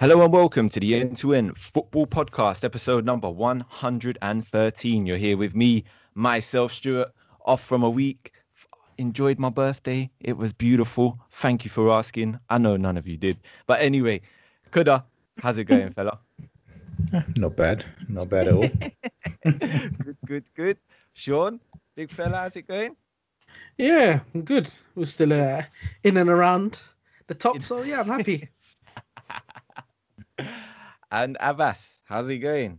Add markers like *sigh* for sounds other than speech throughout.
Hello and welcome to the End to End Football Podcast, episode number 113. You're here with me, myself, Stuart, off from a week. F- Enjoyed my birthday. It was beautiful. Thank you for asking. I know none of you did. But anyway, Kuda, how's it going, fella? *laughs* Not bad. Not bad at all. *laughs* good, good, good. Shawn, big fella, how's it going? Yeah, I'm good. We're still uh, in and around the top, so yeah, I'm happy. *laughs* And Abass, how's he going?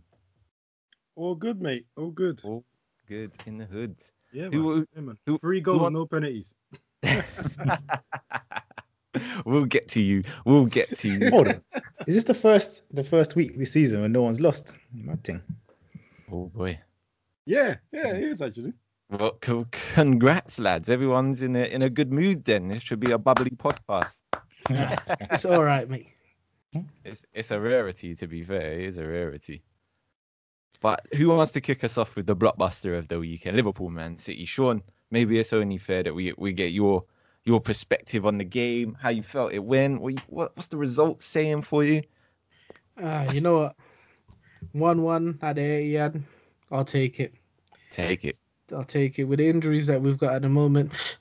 All good, mate. All good. All good in the hood. Yeah, man. Who- Yeah, man. who- Three goals, won- no penalties. *laughs* we'll get to you. We'll get to you. Hold on. Is this the first the first week this season when no one's lost? Mad thing. Oh boy. Yeah, yeah, it is actually. Well, c- congrats, lads. Everyone's in a in a good mood. Then this should be a bubbly podcast. *laughs* It's all right, mate. It's it's a rarity, to be fair. It is a rarity. But who wants to kick us off with the blockbuster of the weekend? Liverpool, Man City. Shawn, maybe it's only fair that we we get your your perspective on the game, how you felt it went. What, what what's the result saying for you? Uh, you know what? One-one at the Etihad. I'll take it. Take it. I'll take it. With the injuries that we've got at the moment,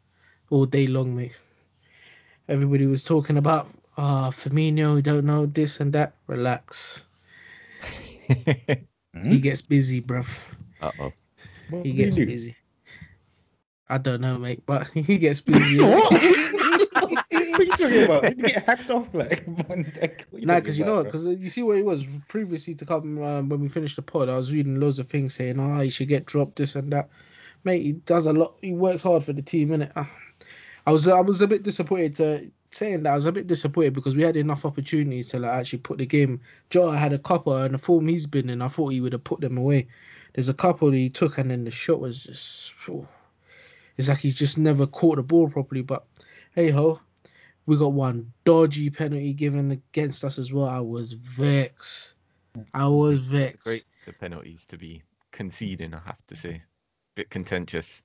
all day long, mate. Everybody was talking about, ah, Firmino. We don't know this and that. Relax. *laughs* He gets busy, bruv. Uh oh. What He did gets busy. I don't know, mate, but *laughs* he gets busy. *laughs* What? what are you talking about? Did you get hacked off like one deck? Nah, because you know, bro? because you see where it was previously to come um, when we finished the pod. I was reading loads of things saying, "Oh, he should get dropped, this and that." Mate, he does a lot. He works hard for the team, innit? Ah, I was, I was a bit disappointed to saying that. I was a bit disappointed because we had enough opportunities to like actually put the game. Joe had a couple, and the form he's been in, I thought he would have put them away. There's a couple he took, and then the shot was just. phew. It's like he's just never caught the ball properly. But hey ho, we got one dodgy penalty given against us as well. I was vexed. I was vexed. Great the penalties to be conceding, I have to say. Bit contentious.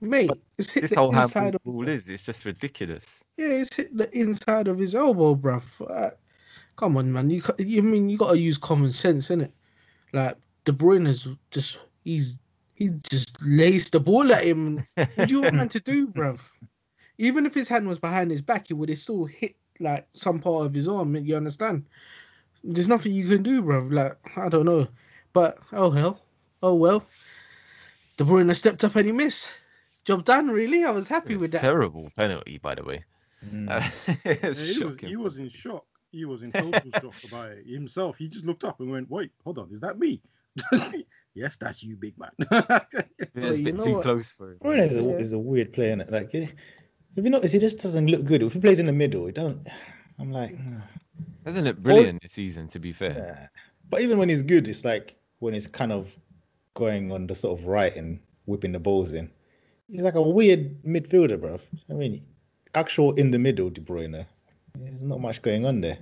Mate, This whole handball his, is, it's just ridiculous. Yeah, it's hit the inside of his elbow, bruv. Come on, man. You you mean you gotta use common sense, innit? Like De Bruyne is just he's he just laced the ball at him. what do you want man to do, *laughs* bruv? Even if his hand was behind his back, it would have still hit like some part of his arm. You understand? There's nothing you can do, bruv. Like I don't know, but oh hell, oh well. De Bruyne stepped up and he missed. Job done, really. I was happy with that. Terrible penalty, by the way. Mm. Uh, *laughs* Yeah, he, was, he was in shock. He was in total *laughs* shock about it himself. He just looked up and went, "Wait, hold on, is that me?" *laughs* yes, that's you, big man. Yeah, it's a bit too what? close for him. Bruyne is a, Yeah. is a weird player, innit? Like, eh, if you notice, he just doesn't look good. If he plays in the middle, it doesn't. *sighs* I'm like, nah. Hasn't it brilliant this season, to be fair? Yeah. But even when he's good, it's like when he's kind of going on the sort of right and whipping the balls in. He's like a weird midfielder, bro. I mean, actual in the middle, De Bruyne. There's not much going on there.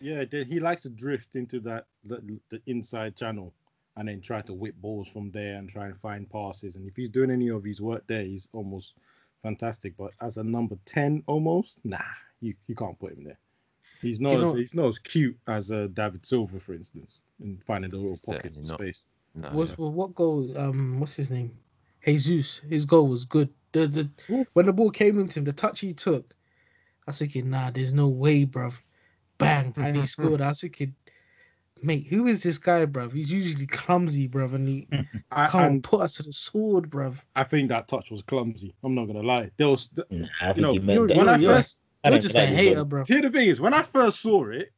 yeah, the- he likes to drift into that the, the inside channel and then try to whip balls from there and try and find passes. And if he's doing any of his work there, he's almost fantastic. But as a number ten, almost nah, you you can't put him there. He's not You as, know- he's not as cute as uh, David Silva, for instance, in finding the little pockets of space. No, What's no. what goal? Um, what's his name? Jesus. His goal was good. The, the Ooh. when the ball came into him, the touch he took, I was thinking, nah, there's no way, bruv. Bang, *laughs* and he scored. I was thinking, mate, who is this guy, bruv? He's usually clumsy, bruv, and he *laughs* I, can't and put us to the sword, bruv. I think that touch was clumsy. I'm not gonna lie. There was th- Nah, I think you know he meant that. when I first I You're just a hater, done. bruv. see the thing is when I first saw it,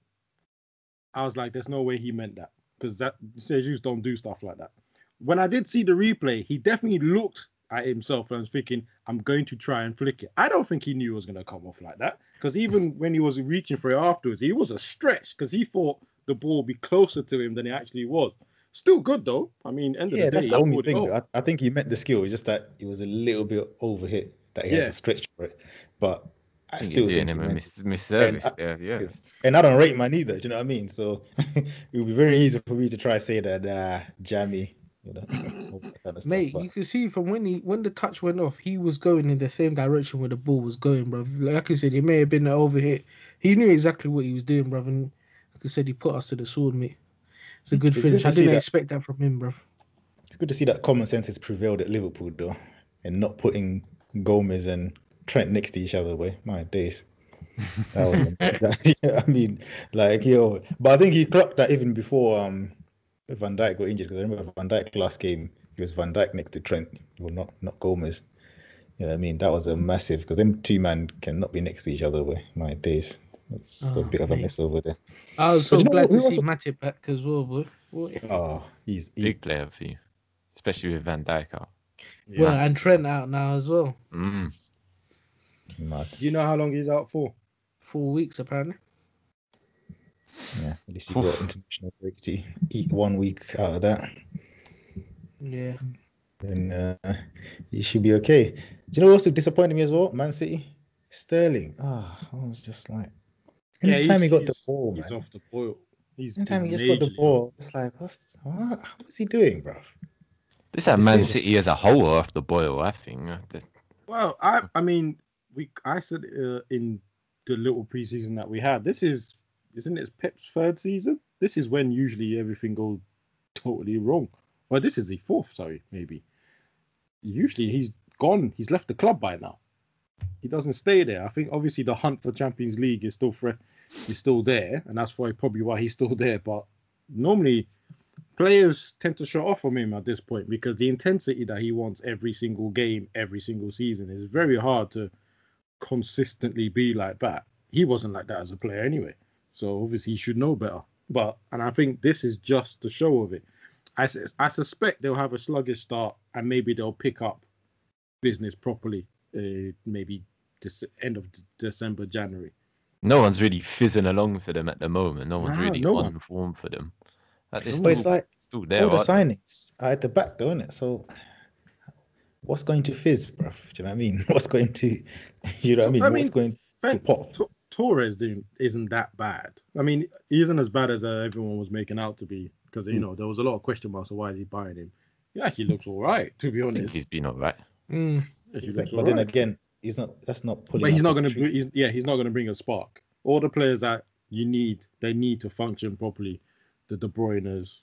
I was like, "There's no way he meant that," because that Jesus don't do stuff like that. When I did see the replay, he definitely looked at himself and was thinking, "I'm going to try and flick it." I don't think he knew it was going to come off like that because even when he was reaching for it afterwards, he was a stretch because he thought the ball would be closer to him than it actually was. Still good though. I mean, end Yeah, of the that's day, the only thing. I, I think he meant the skill. It's just that it was a little bit overhit that he had to stretch for it. But I, I still you're doing think him a mis- misservice I- there. Yeah. And I don't rate man either. Do you know what I mean? So *laughs* it would be very easy for me to try to say that uh, jammy, you know, *laughs* kind of stuff. Mate, but- you can see from when he when the touch went off, he was going in the same direction where the ball was going, bro. Like I said, it may have been an overhit. He knew exactly what he was doing, bro. And he said he put us to the sword, mate. It's a good It's finish. to I didn't that. expect that from him, bro. It's good to see that common sense has prevailed at Liverpool though, and not putting Gomez and Trent next to each other. Way my days. That was, *laughs* that, *laughs* you know I mean, like yo, but I think he clocked that even before um Van Dijk got injured. Because I remember Van Dijk last game, it was Van Dijk next to Trent, well not not Gomez. You know what I mean? That was a massive because them two man cannot be next to each other. Way my days. It's a Oh, bit of a mess over there. I was so But you know glad what, to see also- Matip back as well, boy. Boy. Oh, he's he, Big player for you, especially with Van Dijk out. Well, and Trent out now as well. Mm. Do you know how long he's out for? Four weeks apparently. Yeah, at least he got international break to eat one week out of that. Yeah. then uh, he should be okay. Do you know what also disappointed me as well? Man City, Sterling. Ah, I was just like, anytime he got the he's- ball, he's man. off the boil. He's Anytime he just got the ball, it's like, what's what? What's he doing, bro? This had Man City as a whole are off the boil. I think. Well, I I mean, we I said uh, in the little preseason that we had, this is isn't it Pep's third season? This is when usually everything goes totally wrong. Well, this is the fourth, sorry, maybe. Usually he's gone. He's left the club by now. He doesn't stay there. I think obviously the hunt for Champions League is still fresh, is still there, and that's why probably why he's still *laughs* there. But normally players tend to shut off from him at this point because the intensity that he wants every single game, every single season is very hard to consistently be like that. He wasn't like that as a player anyway. So obviously he should know better. But and I think this is just the show of it. I, I suspect they'll have a sluggish start and maybe they'll pick up business properly uh, maybe this end of D- December, January. no one's really fizzing along for them at the moment. No one's Nah, really no on one. form for them. Like, they're But it's still, like still there. all the aren't they? signings are at the back, though, isn't it? So what's going to fizz, bro? Do you know what I mean? *laughs* What's going to, you know what I mean? I what's mean, going to Fen- pop? T- Torres didn't, isn't that bad. I mean, he isn't as bad as uh, everyone was making out to be because you Hmm. know there was a lot of question marks. So why is he buying him? He actually looks all right, to be I think honest. he's been alright. Mm. He It's looks all but then right. again, he's not. That's not pulling. but he's not going to. He's, yeah, he's not going to bring a spark. All the players that you need, they need to function properly. The De Bruyne's,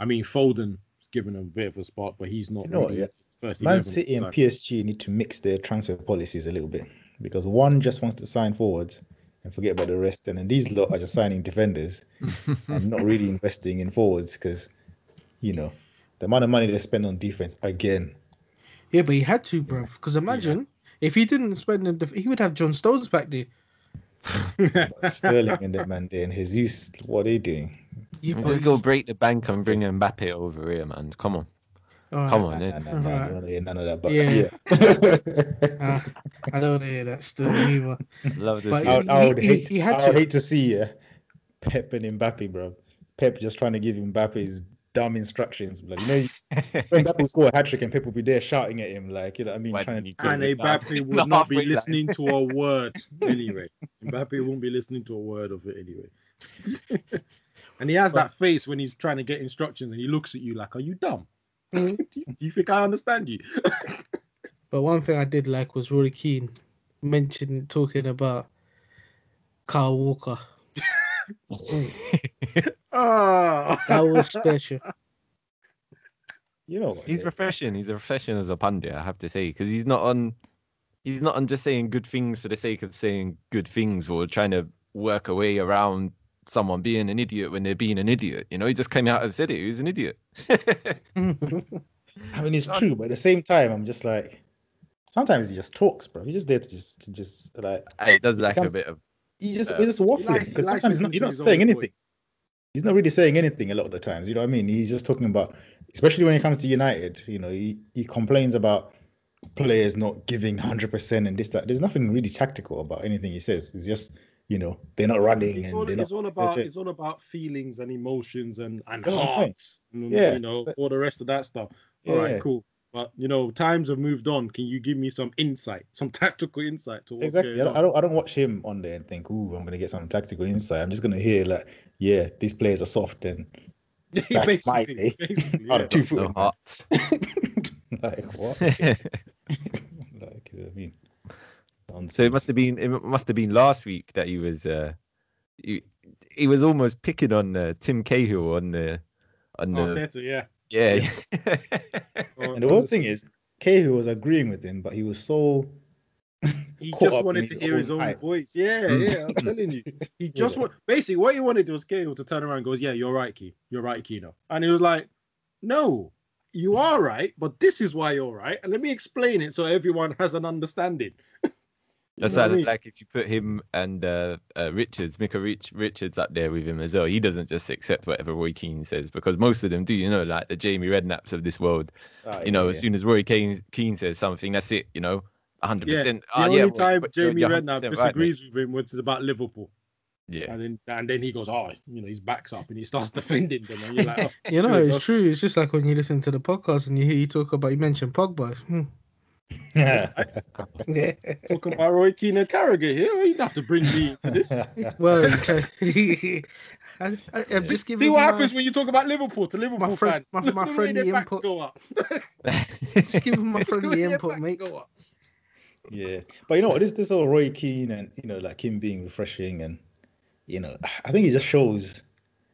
I mean, Foden's given a bit of a spark, but he's not. You know really yeah. First Man 11, City and like- PSG need to mix their transfer policies a little bit because one just wants to sign forwards and forget about the rest, and then these lot are just signing defenders *laughs* and not really investing in forwards because, you know, the amount of money they spend on defense again. Yeah, but he had to, bro. Because imagine if he didn't spend the def- he would have John Stones back there. Sterling and that man there and Jesus, what are they doing? Yeah, Let's go break the bank and bring Mbappe over here, man. Come on. Alright. Come on, Nah, yeah. nah, nah, nah, I don't wanna hear none of that. But Yeah. yeah, *laughs* *laughs* Ah, I don't want to hear that still either. Love to But see I, would- I would He- he- hate. he had I would to. hate to see uh, Pep and Mbappe, bro. Pep just trying to give Mbappe his dumb instructions. Like, you know, *laughs* when Mbappe will score a hat trick and Pep will be there shouting at him, like, you know what I mean? Why trying to you and close? Mbappe would Not not be halfway line. listening to a word anyway. Mbappe won't be listening to a word of it anyway. and he has that face when he's trying to get instructions and he looks at you like, Are you dumb? Mhm. *laughs* do, you, do you think I understand you? *laughs* But one thing I did like was Roy Keane mentioned talking about Kyle Walker. Ah, *laughs* That was special. You know? He's refreshing. He's a refreshing as a pundit, I have to say, because he's not on. He's not on just saying good things for the sake of saying good things or trying to work a way around someone being an idiot when they're being an idiot. You know, he just came out and said it. He's an idiot. *laughs* I mean, it's true, but at the same time, I'm just like, sometimes he just talks, bro. He's just there to just, to just like, it does like a bit of. he just, Uh, he's just waffling likes- he because sometimes he's not, he's not his own saying voice. anything. He's not really saying anything a lot of the times. You know what I mean? He's just talking about, especially when it comes to United. You know, he he complains about players not giving hundred percent and this that. There's nothing really tactical about anything he says. It's just, you know, they're not running it's and all, it's not. all about it's all about feelings and emotions and and That's what hearts. and, Yeah. you know all the rest of that stuff. All right, Yeah. cool. But you know, times have moved on. Can you give me some insight, some *laughs* tactical insight to what's Exactly. I don't, I don't. I don't watch him on there and think, "Ooh, I'm gonna get some tactical insight." I'm just gonna hear like, "Yeah, these players are soft and *laughs* back in my basically, day, basically, yeah. *laughs* of two No foot." heart. like what? like you know what I mean? So it must have been. It must have been last week that he was. Uh, he, he was almost picking on uh, Tim Cahill on the on the Arteta, yeah. yeah. Or- *laughs* And the worst thing is, Cahill was agreeing with him, but he was so he *laughs* just wanted to hear his own own voice. Yeah, Mm. yeah, I'm telling you. *laughs* He just Yeah. want basically what he wanted was Cahill to turn around and goes, Yeah, you're right, Key. You're right, Keano. And he was like, No, you are right, but this is why you're right. And let me explain it so everyone has an understanding. You know what like, I mean? if you put him and uh, uh, Richards, Micah Rich, Richards up there with him as well. He doesn't just accept whatever Roy Keane says because most of them do. You know, like the Jamie Redknapps of this world. Ah, You know, yeah, as soon as Roy Keane, Keane says something, that's it. You know, hundred Yeah, percent. the Oh, only yeah, time but you're- Jamie Redknapp 100% right, disagrees with him was it's about Liverpool. Yeah, And then and then he goes, Oh, you know, his back's up and he starts *laughs* defending them. And you're like, *laughs* oh, You know, it's true. It's just like when you listen to the podcast and you hear you talk about, you mentioned Pogba. Hmm. *laughs* yeah. Yeah. talking about Roy Keane and Carragher here. You don't have to bring me into this. *laughs* Well, *laughs* I, I, I'm just See giving what my, happens when you talk about Liverpool to Liverpool friend- fans. my- my Look at the way their friendly input. Go up. just giving my Look at the friendly input, mate. go up. Yeah, but you know what? This this whole Roy Keane and you know like him being refreshing and you know I think it just shows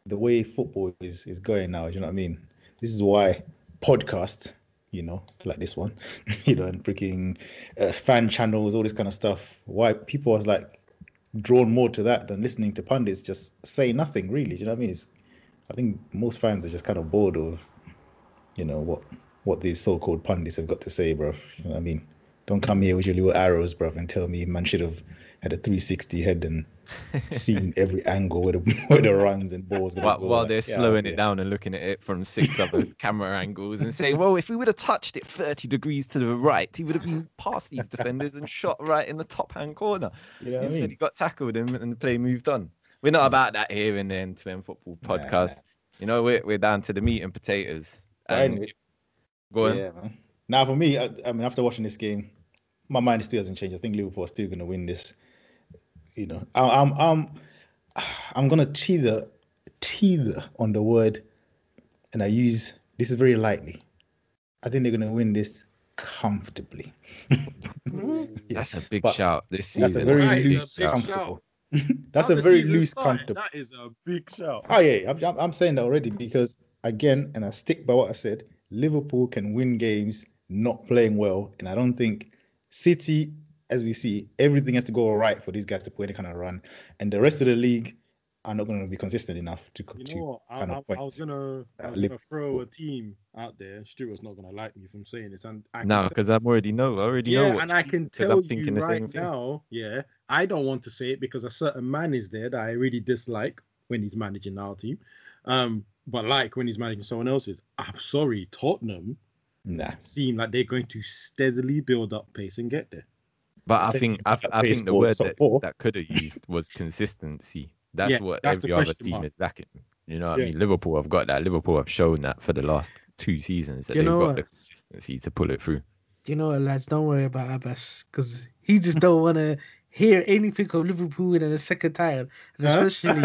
the way football is is going now. Do You know what I mean? This is why podcasts, you know, like this one, *laughs* you know, and freaking uh, fan channels, all this kind of stuff. Why people was like drawn more to that than listening to pundits just say nothing really. Do you know what I mean? It's, I think most fans are just kind of bored of, you know, what what these so-called pundits have got to say, bro. You know I mean? Don't come here with your little arrows, bruv, and tell me man should have had a 360 head and *laughs* seen every angle where the *laughs* where the runs and balls. while, go. while Like, they're yeah, slowing yeah. it down and looking at it from six other *laughs* camera angles and saying, well, if we would have touched it 30 degrees to the right, he would have been past these defenders and shot right in the top hand corner. You know what I Instead, he got tackled and, and the play moved on. We're not about that here in the end to end football Nah, podcast. You know, we're, we're down to the meat and potatoes. And go on. Yeah, man. Now for me, I, I mean, after watching this game, my mind still hasn't changed. I think Liverpool are still going to win this. You know, I, I'm I'm I'm gonna teeter teeter on the word, and I use this is very lightly. I think they're going to win this comfortably. *laughs* Yeah, That's a big but shout this That's a very That is a loose, big comfortable. *laughs* That's Now a very loose, started, comfortable. That is a big shout. Oh yeah, I'm, I'm, I'm saying that already because again, and I stick by what I said. Liverpool can win games not playing well, and I don't think City, as we see, everything has to go all right for these guys to put any kind of run, and the rest of the league are not going to be consistent enough to. You to know what? I, kind I, of I was gonna, I Uh, was gonna Liverpool. throw a team out there. Stuart's not gonna like me from saying this, and I No, because I already know. I already know. yeah, and I you- can 'cause I'm tell thinking you the same right thing. now. Yeah, I don't want to say it because a certain man is there that I really dislike when he's managing our team, um, but like when he's managing someone else's. I'm sorry, Tottenham nah. seem like they're going to steadily build up pace and get there. But I think I, I think the word that, four. that could have used was consistency. That's Yeah, what that's every other team mark. is lacking. You know what Yeah. I mean? Liverpool have got that. Liverpool have shown that for the last two seasons that you they've know got what? the consistency to pull it through. Do you know what, lads? Don't worry about Abass because he just don't want to hear anything of Liverpool in a second time, and Huh? especially.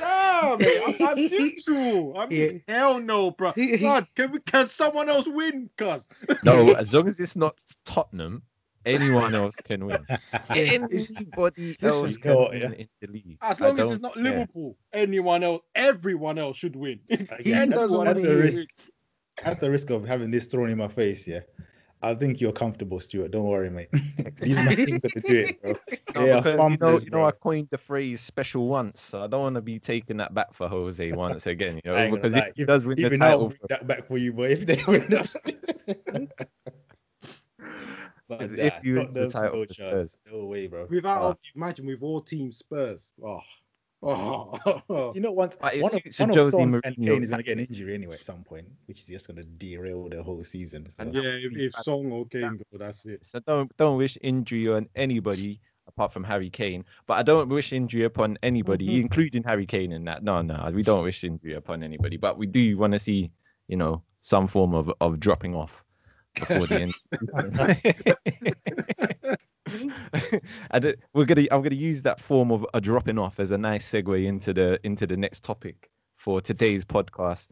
No, *laughs* man, I'm, *laughs* I'm neutral. I mean, hell no, bro. *laughs* God, can we? Can someone else win? Cuz No, as long as it's not Tottenham, anyone else can win. Anybody else can know what, win yeah. in the league. as long as it's don't not care. Liverpool, anyone else, everyone else should win. He doesn't at, wanna the hear risk, at the risk of having this thrown in my face, yeah. I think you're comfortable, Stuart. Don't worry, mate. *laughs* These man things that do it, bro. *laughs* No, They are because you know, fumblers, you know. I coined the phrase "special once," so I don't want to be taking that back for Jose once again. You know, I ain't gonna because if he does win the Even I'll title, bring that back for you, but *laughs* if they win that, but If- nah, if you win the title no for chance. Spurs. no way, bro. Without Oh. imagine with all team Spurs. Oh, oh. You know, once But it one of, suits a one of Jose Son and Kane is going to get an injury anyway at some point, which is just going to derail the whole season. so. And yeah, if, if Son or Kane go, that's it. So don't don't wish injury on anybody apart from Harry Kane. But I don't wish injury upon anybody, Mhm. including Harry Kane. In that, no, no, we don't wish injury upon anybody. But we do want to see, you know, some form of of dropping off before the end. *laughs* *laughs* *laughs* I do, we're gonna I'm gonna use that form of a dropping off as a nice segue into the into the next topic for today's podcast.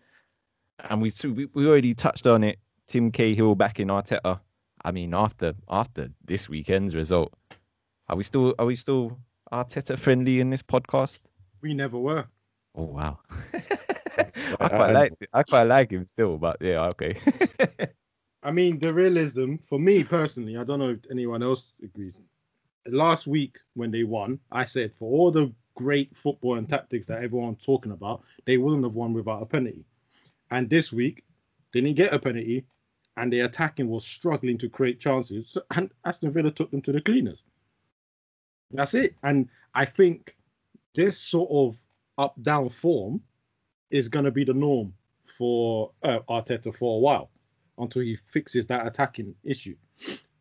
And we we we already touched on it. Tim Cahill back in Arteta. I mean, after after this weekend's result, are we still are we still Arteta friendly in this podcast? We never were. Oh wow. I *laughs* *laughs* I- quite I- like I quite like him still, but yeah, okay. I mean, the realism for me personally, I don't know if anyone else agrees. Last week when they won, I said for all the great football and tactics that everyone's talking about, they wouldn't have won without a penalty. And this week, they didn't get a penalty, and the attacking was struggling to create chances, and Aston Villa took them to the cleaners. That's it. And I think this sort of up down form is going to be the norm for uh, Arteta for a while until he fixes that attacking issue.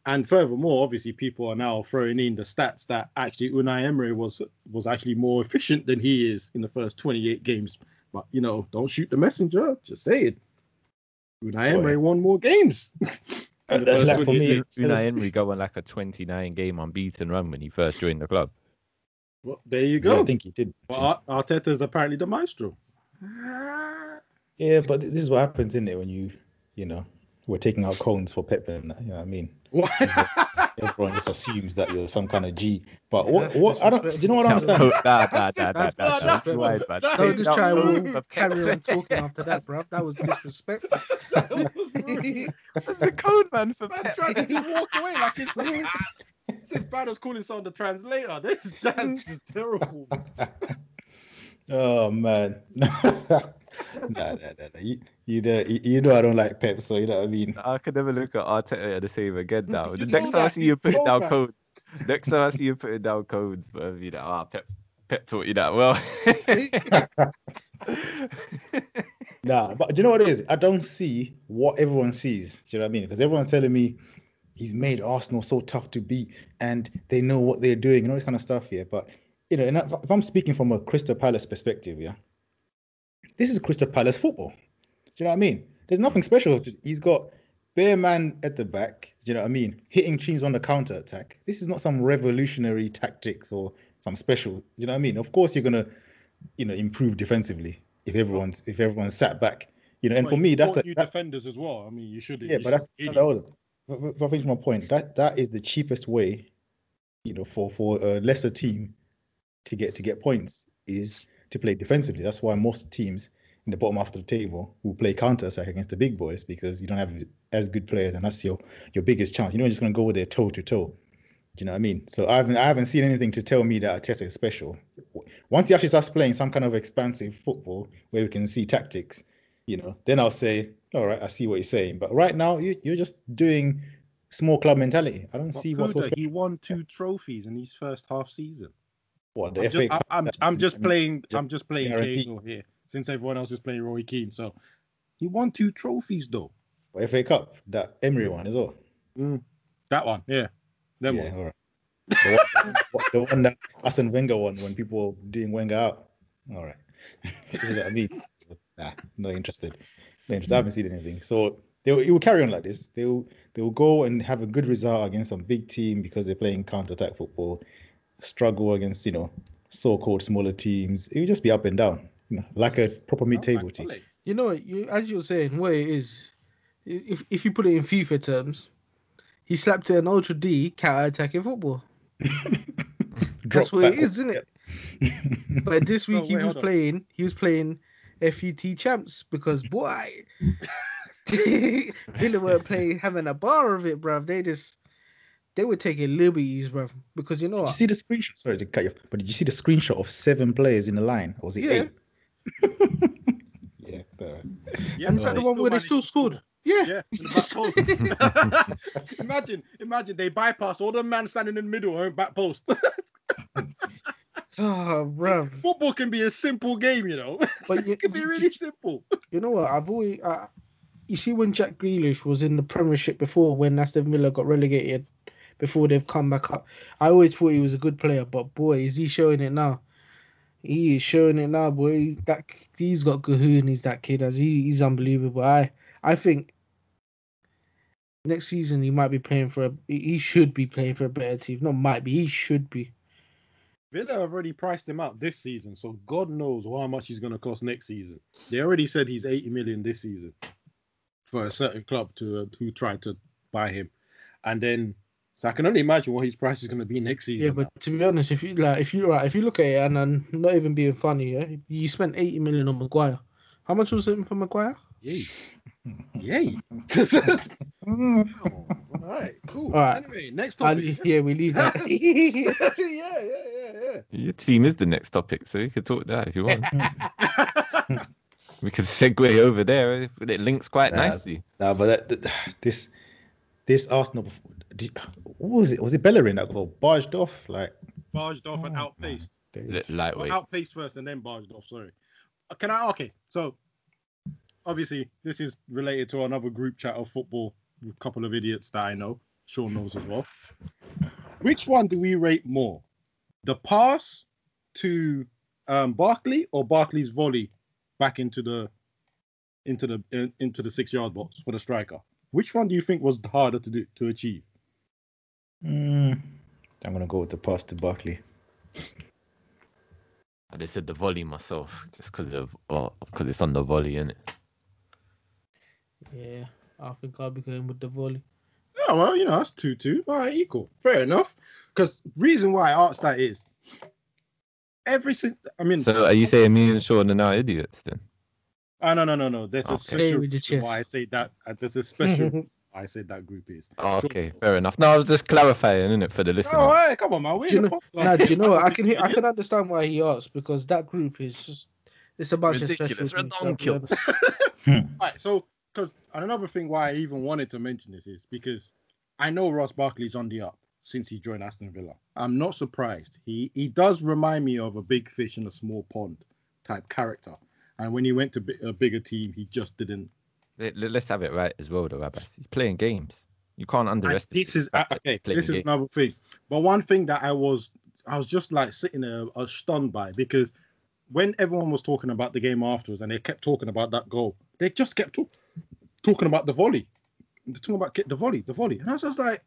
And furthermore, obviously, people are now throwing in the stats that actually Unai Emery was was actually more efficient than he is in the first 28 games. But you know, don't shoot the messenger. Just say it. Unai Emery won more games. *laughs* in the Like, for me, games. Unai Emery go on like a 29 game unbeaten run when he first joined the club. Well, there you Yeah, go. I think he did. But Arteta is apparently the maestro. Yeah, but this is what happens, isn't it? When you, you know, we're taking out cones for Pep and you know what I mean? What? Everyone just assumes that you're some kind of G. But what, what, I don't, do you know what I *laughs* Nah, understand? nah, nah, nah, nah, That's nah, nah, not that's wide, man. Don't Don't just That try was to the carry on talking after that, bro. That was disrespectful. *laughs* That's a code man for Man Pep. tried to just walk away like it's, it's as bad as calling someone the translator. This that's just terrible. *laughs* Oh man, nah, nah, nah, nah. You, you, know, you, know I don't like Pep, so you know what I mean. I could never look at Arteta the same again now. *laughs* The next time I see you putting down codes, next time I see you putting down codes, but you know, ah, Pep, Pep taught you that well. *laughs* Nah, but do you know what it is? I don't see what everyone sees. Do you know what I mean? Because everyone's telling me he's made Arsenal so tough to beat, and they know what they're doing and all this kind of stuff. Yeah, but you know, and if I'm speaking from a Crystal Palace perspective, yeah, this is Crystal Palace football. Do you know what I mean? There's nothing special. He's got bare man at the back. Do you know what I mean? Hitting teams on the counter attack. This is not some revolutionary tactics or some special. Do you know what I mean? Of course, you're gonna, you know, improve defensively if everyone's if everyone's sat back. You know, and Well, for me, that's the new that- defenders as well. I mean, you should. yeah, you but that's that was, but- but- I finish my point. That that is the cheapest way, you know, for for a lesser team to get to get points is to play defensively. That's why most teams in the bottom half of the table will play counter attack against the big boys because you don't have as good players, and that's your your biggest chance. You're just gonna go there toe to toe. Do you know what I mean? So I haven't I haven't seen anything to tell me that Arteta is special. Once he actually starts playing some kind of expansive football where we can see tactics, you know, then I'll say, all right, I see what you're saying. But right now, you, you're just doing small club mentality. I don't But see what's so special. he won two trophies in his first half season. What the I'm FA just, Cup? I, am I'm just playing. I'm just playing occasional here since everyone else is playing Roy Keane. So he won two trophies though. FA Cup, that Emery mm. one as well. Mm. That one, yeah. Them yeah, ones. right. The one, the one that Arsene Wenger won when people were doing Wenger out. All right. *laughs* you know I mean? Nah, not interested. Not interested. I haven't seen anything. So they will, it will carry on like this. They will they will go and have a good result against some big team because they're playing counter attack football. Struggle against you know so-called smaller teams. It would just be up and down, you know, like a proper mid-table team. You know, you as you're saying, what it is, if if you put it in FIFA terms, he slapped an ultra D counter attacking football. *laughs* That's what it back. is, isn't it? But this week No, he wait, was hold on. playing, he was playing FUT champs because boy, *laughs* Villa weren't playing having a bar of it, bruv. They just they were taking liberties, bruv. Because you know Did you what? see the screenshot? Sorry to cut you, off, but did you see the screenshot of seven players in the line? Or was it Yeah. eight? *laughs* yeah, alright. Yeah, and is that the one where they still scored? Yeah. Yeah, in the back post. *laughs* *laughs* imagine, imagine they bypass all the man standing in the middle or back post. Oh, bruv. Football can be a simple game, you know. But you, it can be really simple. you know what? I've always, uh, you see, when Jack Grealish was in the Premiership before, when Aston Villa got relegated, before they've come back up, I always thought he was a good player. But boy, is he showing it now? He is showing it now, boy. That he's got He's that kid. As he, he's unbelievable. I, I think next season he might be playing for a. He should be playing for a better team. Not might be. He should be. Villa have already priced him out this season, so God knows how much he's going to cost next season. They already said he's 80 million this season for a certain club to uh, who tried to buy him, and then So I can only imagine what his price is going to be next season. Yeah, but to be honest, if you like, if you right, if you look at it and I'm not even being funny, yeah, you spent eighty million on Maguire. How much was it for Maguire? Yay. Yay. *laughs* oh, all right, cool. All right. Anyway, next I'll- yeah, we leave that. *laughs* yeah, yeah, yeah, yeah. Your team is the next topic, so you could talk that if you want. we could segue over there. It links quite Nah, nicely. Nah, but that, that- this this Arsenal, did, what was it? Was it Bellerin that got barged off? Like, Barged off and Oh, outpaced. Li- days. Well, outpaced first and then barged off. Sorry. Uh, Can I? Okay, so obviously this is related to another group chat of football. with A couple of idiots that I know. Shawn knows as well. Which one do we rate more? The pass to um, Barkley or Barkley's volley back into the into the in, into the six yard box for the striker? Which one do you think was harder to do to achieve? Mm, I'm gonna go with the pass to Barkley. I just said the volley myself, just because of because it's on the volley, isn't it? yeah, I think I'll be going with the volley. Oh well, you know, that's two two. All right, equal. Fair enough. Because reason why I asked that is every since I mean So are you saying me and Shawn are now idiots then? oh no no no no there's a Okay. Say special reason why I say that uh, there's a special reason *laughs* why I said that group is. Oh, Sure. okay, fair enough. No, I was just clarifying, innit, for the listeners. Oh, hey, come on, man. We're Do you know- podcast. Nah, do you know what? I can hear, I *laughs* can understand why he asked because that group is just it's a bunch Ridiculous, of special things, let's be redonkulous. honest. Right, so because another thing why I even wanted to mention this is because I know Ross Barkley's on the up since he joined Aston Villa. I'm not surprised. He he does remind me of a big fish in a small pond type character. And when he went to a bigger team, he just didn't. Let- let- Let's have it right as well, though, Abass. He's playing games. You can't underestimate. this is the okay. This is games. another thing. But one thing that I was I was just like sitting there, I was stunned by because when everyone was talking about the game afterwards and they kept talking about that goal, they just kept talk, talking about the volley. They're talking about the volley, the volley, and I was just like,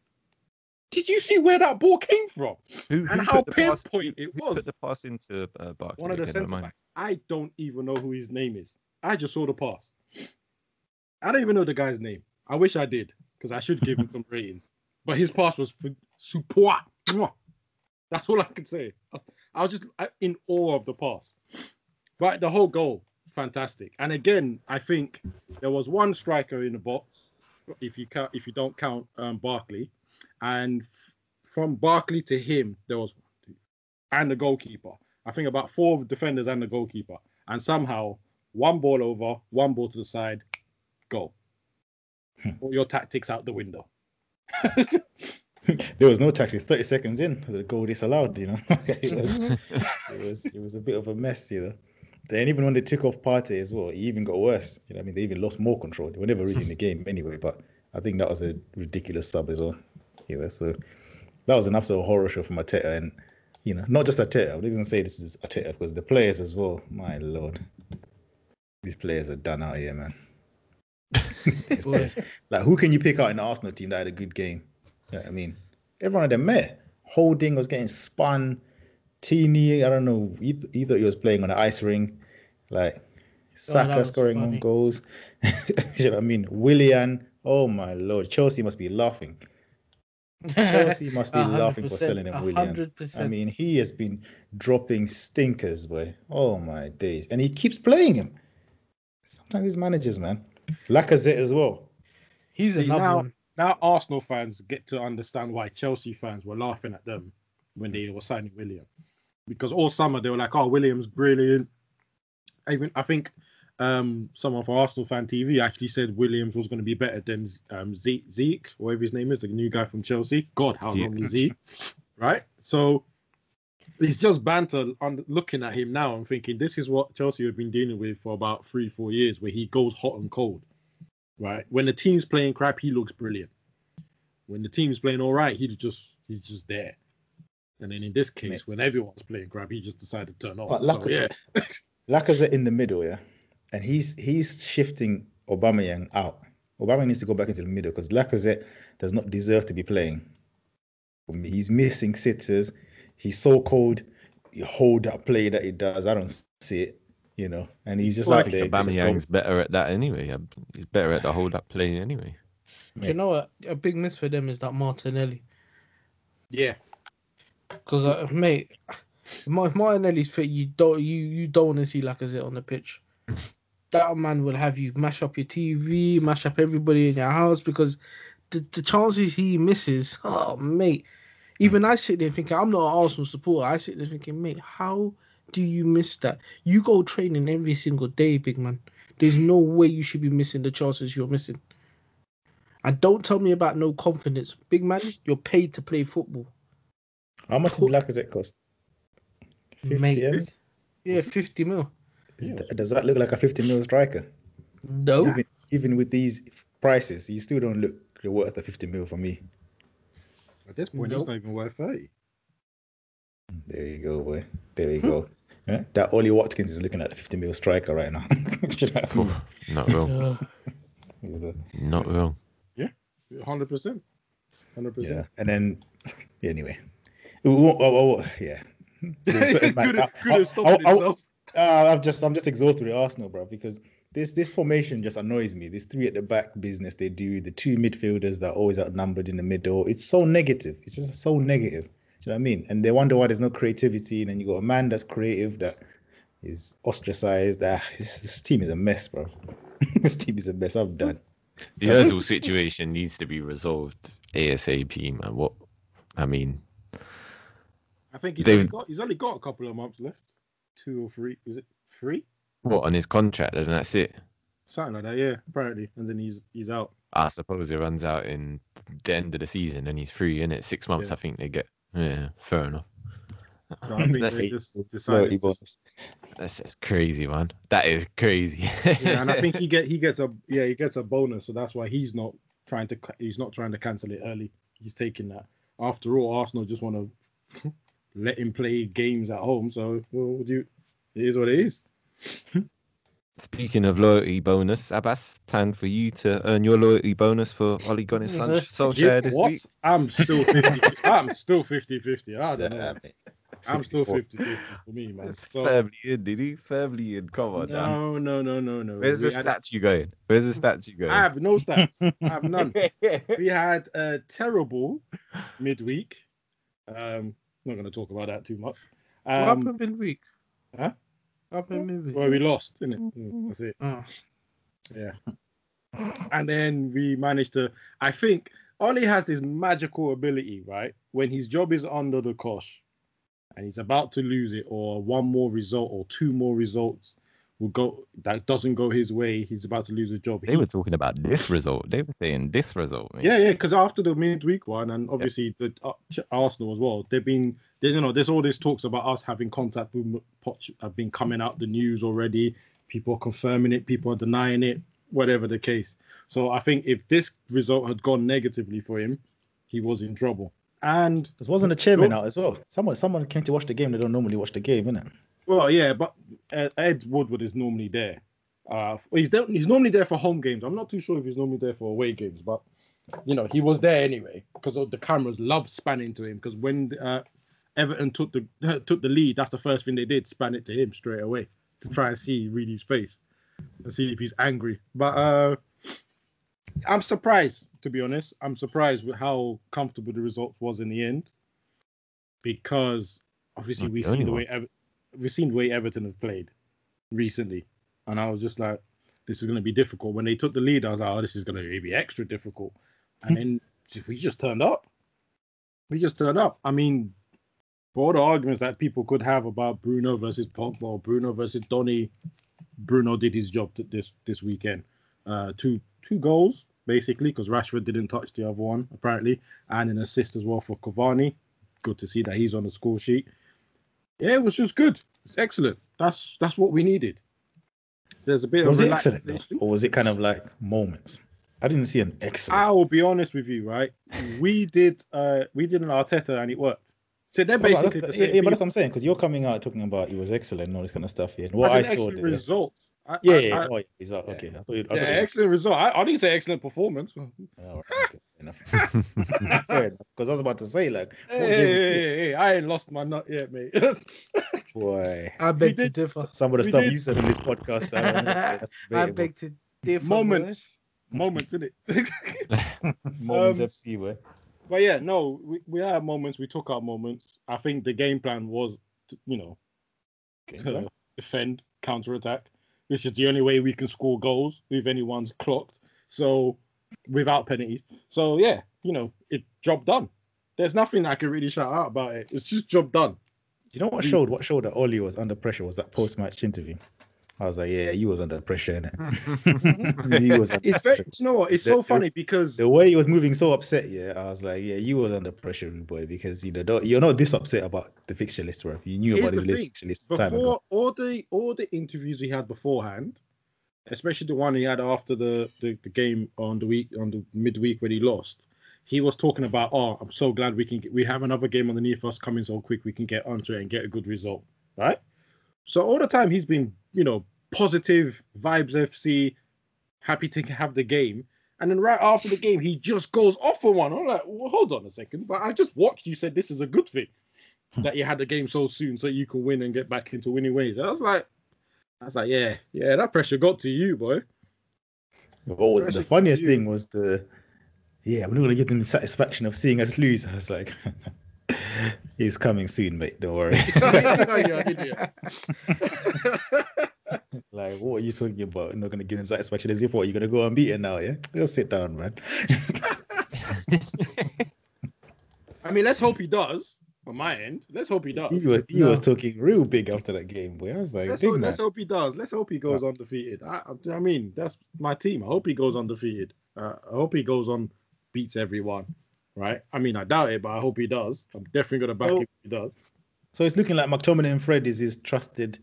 "Did you see where that ball came from? Who, and who how the pass- pinpoint who- it who was. Put the pass into uh, Barkley. One of the centre backs. I don't even know who his name is. I just saw the pass. I don't even know the guy's name. I wish I did because I should give him some *laughs* ratings. But his pass was f- super. That's all I can say. I, was just in awe of the pass. But the whole goal, fantastic. And again, I think there was one striker in the box, if you count, if you don't count um, Barkley, and f- from Barkley to him, there was and the goalkeeper. I think about four defenders and the goalkeeper, and somehow one ball over, one ball to the side, goal. Hmm. All your tactics out the window. *laughs* there was no tactics. Thirty seconds in, the goal disallowed. You know, *laughs* it, was, it was it was a bit of a mess. You know, then even when they took off Partey as well, it even got worse. You know, I mean, they even lost more control. They were never really in the game anyway. But I think that was a ridiculous sub as well. You know, so that was an absolute horror show from Arteta, and you know, not just Arteta. I would even say this is Arteta because the players as well. My lord, these players are done out here, man. Boy. players. Like, who can you pick out in the Arsenal team that had a good game? You know I mean, everyone of them met. Holding was getting spun. Tierney, I don't know, either, either he was playing on an ice ring, like Saka was scoring on goals. *laughs* you know what I mean? Willian, oh my lord, Chelsea must be laughing. Chelsea must be *laughs* laughing for selling him, Willian. I mean, he has been dropping stinkers, boy. Oh my days. And he keeps playing him. Sometimes these managers, man. Lacazette as it as well. He's See, another now- one. Now Arsenal fans get to understand why Chelsea fans were laughing at them when they were signing Willian, because all summer they were like, "Oh, Willian's brilliant." Even I think um, someone from Arsenal fan TV actually said Williams was going to be better than um, Zeke, Zeke, whatever his name is, the new guy from Chelsea. God, how Zeke. long is he? *laughs* Right. So it's just banter on looking at him now and thinking this is what Chelsea have been dealing with for about three, four years, where he goes hot and cold. Right. When the team's playing crap, he looks brilliant. When the team's playing all right, he just he's just there. And then in this case, when everyone's playing crap, he just decided to turn off. But So, yeah. *laughs* Lacazette in the middle, yeah, and he's he's shifting Aubameyang out. Aubameyang needs to go back into the middle because Lacazette does not deserve to be playing. He's missing sitters. He's so cold. You hold that play that he does. I don't see it, you know. And he's just Well, I out there. Aubameyang's better at that anyway. Um, He's better at the hold up play anyway. Do you know what? A big miss for them is that Martinelli. Yeah, Because uh, mate, if Martinelli's fit, you don't you you don't want to see Lacazette on the pitch. That man will have you mash up your TV, mash up everybody in your house because the, the chances he misses, *laughs* oh mate. Even I sit there thinking I'm not an Arsenal supporter. I sit there thinking, mate, how do you miss that? You go training every single day, big man. There's no way you should be missing the chances you're missing. And don't tell me about no confidence, big man. You're paid to play football. How much did it cost? 50 Mate. M? Yeah, 50 mil. Does that look like a 50 mil striker? No. Even, even with these prices, you still don't look worth the 50 mil for me. At this point, it's Nope. not even worth thirty. There you go, boy. There you go. *laughs* Yeah? That Ollie Watkins is looking at the 50 mil striker right now. *laughs* Not wrong. You know? Not wrong. Hundred percent. Hundred yeah. And then, yeah, anyway. Oh, oh, oh, yeah. *laughs* There's certain man- Could have could I- have stopped I- I- himself. Uh, I'm just I'm just exhausted with Arsenal, bro, because this this formation just annoys me. This three at the back business they do, the two midfielders that are always outnumbered in the middle. It's so negative. It's just so negative. Do you know what I mean? And they wonder why there's no creativity. And then you got a man that's creative that is ostracized. Ah, this, this team is a mess, bro. *laughs* this team is a mess. I'm done. The Özil situation needs to be resolved ASAP, man. What? I mean, I think he's They've- only, got, he's only got a couple of months left. Two or three. Is it three? What on his contract, and that's it. Something like that. Yeah, apparently. And then he's he's out. I suppose it runs out in the end of the season, and he's free in it. Six months, Yeah. I think they get. Yeah, fair enough. *laughs* So I think That's they just decided. To. That's just crazy, man. That is crazy. yeah, and I think he *laughs* get he gets a yeah he gets a bonus, so that's why he's not trying to he's not trying to cancel it early. He's taking that. After all, Arsenal just want to *laughs* let him play games at home. So well, you, it is what it is. Speaking of loyalty bonus, Abass, time for you to earn your loyalty bonus for Ole Gunnar Solskjaer Yeah, this what? week. I'm still *laughs* 50. I'm still 50 50. I don't know. Yeah, mate. I'm still 50 50 for me, man. So, Firmly in, did he? Firmly in. Come on, no, no, no, no, no. Where's the We had- statue going? Where's the statue going? I have no stats. I have none. *laughs* we had a terrible midweek. Um, not going to talk about that too much. what Um, happened midweek? huh? What happened midweek? well, we lost, didn't it? Mm-hmm. Mm, that's it. Oh. Yeah. And then we managed to. I think Ollie has this magical ability, right? When his job is under the cosh, and he's about to lose it, or one more result or two more results will go that doesn't go his way. He's about to lose his job. They He- were talking about this result. They were saying this result. mate. Yeah, yeah, because after the midweek one, and obviously the uh, Arsenal as well, they've been, they, you know, there's all these talks about us having contact with M- Poch, have been coming out the news already. People are confirming it, people are denying it, whatever the case. So I think if this result had gone negatively for him, he was in trouble. And This wasn't the chairman Sure. out as well. Someone someone came to watch the game. They don't normally watch the game, innit? Well, yeah, but Ed, Ed Woodward is normally there. Uh, he's there, he's normally there for home games. I'm not too sure if he's normally there for away games, but you know he was there anyway because the cameras love spanning to him. Because when uh, Everton took the *laughs* took the lead, that's the first thing they did, span it to him straight away to try and see Reedy's face and see if he's angry. But uh, I'm surprised, to be honest. I'm surprised with how comfortable the results was in the end, because obviously Not we see the seen only the one. way Ever- we've seen the way Everton have played recently, and I was just like, this is going to be difficult. When they took the lead, I was like, oh, this is going to be extra difficult, and then we just turned up. We just turned up. I mean, for all the arguments that people could have about Bruno versus Pogba, Bruno versus Donny, Bruno did his job this this weekend. Uh, two two goals basically because Rashford didn't touch the other one apparently, and an assist as well for Cavani. Good to see that he's on the score sheet. Yeah, it was just good. It's excellent. That's that's what we needed. There's a bit Was of it excellent though? or was it kind of like moments? I didn't see an excellent. I will be honest with you, right? We did uh we did an Arteta and it worked. So they're basically the yeah, yeah, but that's what I'm saying because you're coming out talking about it was excellent and all this kind of stuff. Yeah, and what I an saw. excellent there- result. I- Yeah, I- yeah, I-. Oh, yeah. Okay, I thought you. Yeah, excellent result. I, I didn't say excellent performance. Oh, right, okay, *laughs* enough. Because I was about to say like, Hey, hey, hey, hey, hey, I ain't lost my nut yet, mate. *laughs* boy, I beg to differ. some of the We stuff did- you said in this podcast. uh, *laughs* I beg to differ. moments, moments in it. Moments Um, FC, boy. But yeah, no, we, we had moments. We took our moments. I think the game plan was, to, you know, to defend, counter attack, which is the only way we can score goals if anyone's clocked. So without penalties. So yeah, you know, it job done. There's nothing I can really shout out about it. It's just job done. You know what showed what showed that Ole was under pressure was that post match interview. I was like, yeah, he was under pressure. innit? *laughs* he was under It's very, you know what? It's The- so funny because The way he was moving so upset, yeah, I was like, yeah, you was under pressure, boy, because you know don't, you're not this upset about the fixture list, bro. You knew about this the list, thing, fixture list time ago. before all the all the interviews we had beforehand, especially the one he had after the, the, the game on the week on the midweek when he lost, he was talking about, oh, I'm so glad we can get, we have another game underneath us coming so quick we can get onto it and get a good result, right? So all the time he's been, you know, positive vibes FC, happy to have the game. And then right after the game, he just goes off for one. I'm like, well, hold on a second. But I just watched you said this is a good thing hmm. that you had the game so soon so you can win and get back into winning ways. I was like, I was like, yeah, yeah, that pressure got to you, boy. What was the funniest thing was the, yeah, we're not gonna give them the satisfaction of seeing us lose. I was like, *laughs* he's coming soon, mate. Don't worry. *laughs* You're an idiot. *laughs* like, what are you talking about? You're not gonna give them satisfaction as if what you're gonna go unbeaten now, yeah? Just sit down, man. I mean, let's hope he does. On my end, let's hope he does. he was he was talking real big after that game, boy. I was like, Let's big hope, let's hope he does. Let's hope he goes undefeated. I, I- I mean, that's my team. I hope he goes undefeated. Uh, I hope he goes on, beats everyone. Right? I mean, I doubt it, but I hope he does. I'm definitely gonna back Oh. him if he does. So it's looking like McTominay and Fred is his trusted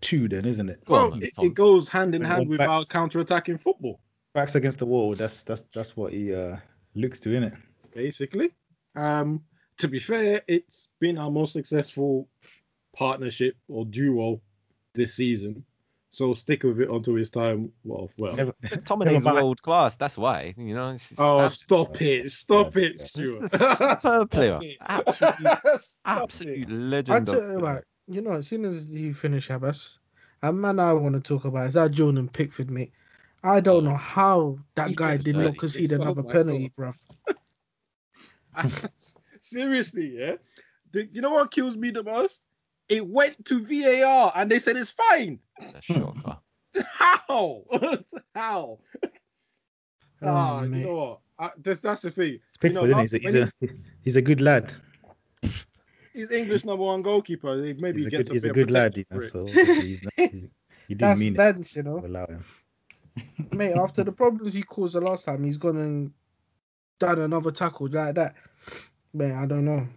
two, then, isn't it? Go on, Well, it, it goes hand in hand one with backs- our counter-attacking football. Backs against the wall. That's that's that's what he uh looks to, innit? basically. Um, to be fair, it's been our most successful partnership or duo this season. So stick with it until his time. Well, well. Never, Tominay's world class. That's why. You know. It's, it's, oh, stop it! Stop Yeah, it. Stuart. a superb player. Absolute, *laughs* absolute it. Legend. you, like, you know, as soon as you finish Abass, a man I want to talk about is that Jordan Pickford, mate. I don't know how that He guy gets did dirty. not concede It's- oh another my penalty, bruv. *laughs* Seriously, yeah. Do you know what kills me the most? It went to VAR and they said it's fine. It's a shocker. *laughs* How? *laughs* How? Oh, Ah, you know what? I, that's, that's the thing. It's Pickford, know, isn't he? He's, a, he's, a, he's a good lad. He's English number one goalkeeper. Maybe He's a gets good, he's a a bit of good lad. You know, for it. so he's not, he's, he didn't That's mean it. you know. to Allow him. mate, after the problems he caused the last time, he's gone and done another tackle like that. Man, I don't know.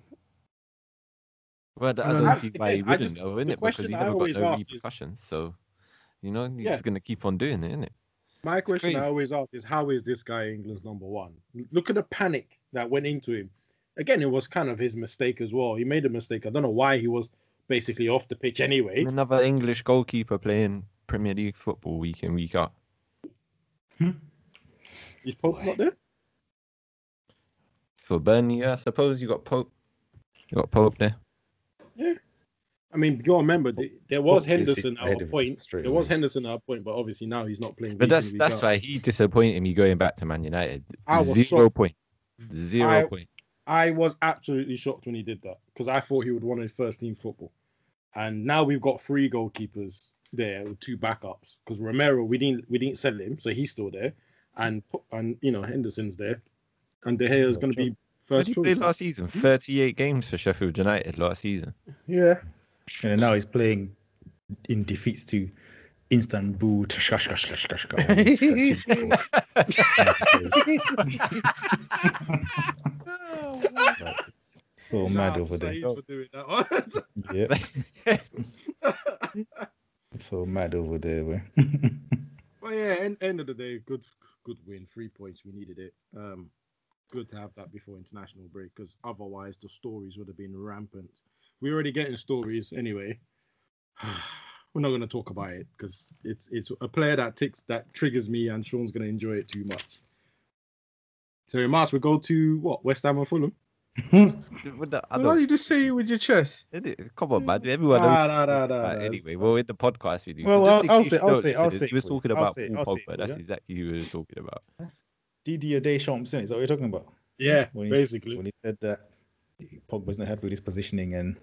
Well, I I don't don't see why he I wouldn't just- know, the innit? Because question he I never got always no ask is- repercussions. So, you know, he's Yeah. gonna keep on doing it, isn't it, innit? My question I always ask is, how is this guy England's number one? Look at the panic that went into him. Again, it was kind of his mistake as well. He made a mistake. I don't know why he was basically off the pitch anyway. Another English goalkeeper playing Premier League football week in week out. Hmm? Is Pope not there? For Burnley, I suppose you got Pope. You got Pope there. Yeah. I mean, you remember th- there was Henderson at a point. There was. Henderson at a point, but obviously now he's not playing. But that's that's out. why he disappointed me going back to Man United. I was Zero shocked. point. Zero I- point. I was absolutely shocked when he did that because I thought he would want his first team football. And now we've got three goalkeepers there with two backups because Romero we didn't we didn't sell him, so he's still there, and and you know Henderson's there, and De Gea is going to be first did he play choice. last season? 38 games for Sheffield United last season. Yeah. And now he's playing in defeats to Istanbul. So Shout mad over there. For doing that one. Yeah, so mad over there. boy. But yeah, end, end of the day, good good win, three points. We needed it. Um, good to have that before international break because otherwise the stories would have been rampant. We're already getting stories anyway. *sighs* We're not going to talk about it because it's it's a player that ticks that triggers me, and Shawn's going to enjoy it too much. So in March we go to what West Ham or Fulham. *laughs* With the- I Why don't- you just say it with your chest? Come on, man. Everyone knows. Nah, nah, nah, nah, nah. anyway, well, in the podcast we do. Well, so I'll- I'll say- you I'll say- I'll say He was talking about Paul I'll say it Pogba. That's you. exactly who he was talking about. Didier Deschamps, isn't it? Is that what you're talking about? Yeah, when he, basically. when he said that Pogba's not happy with his positioning and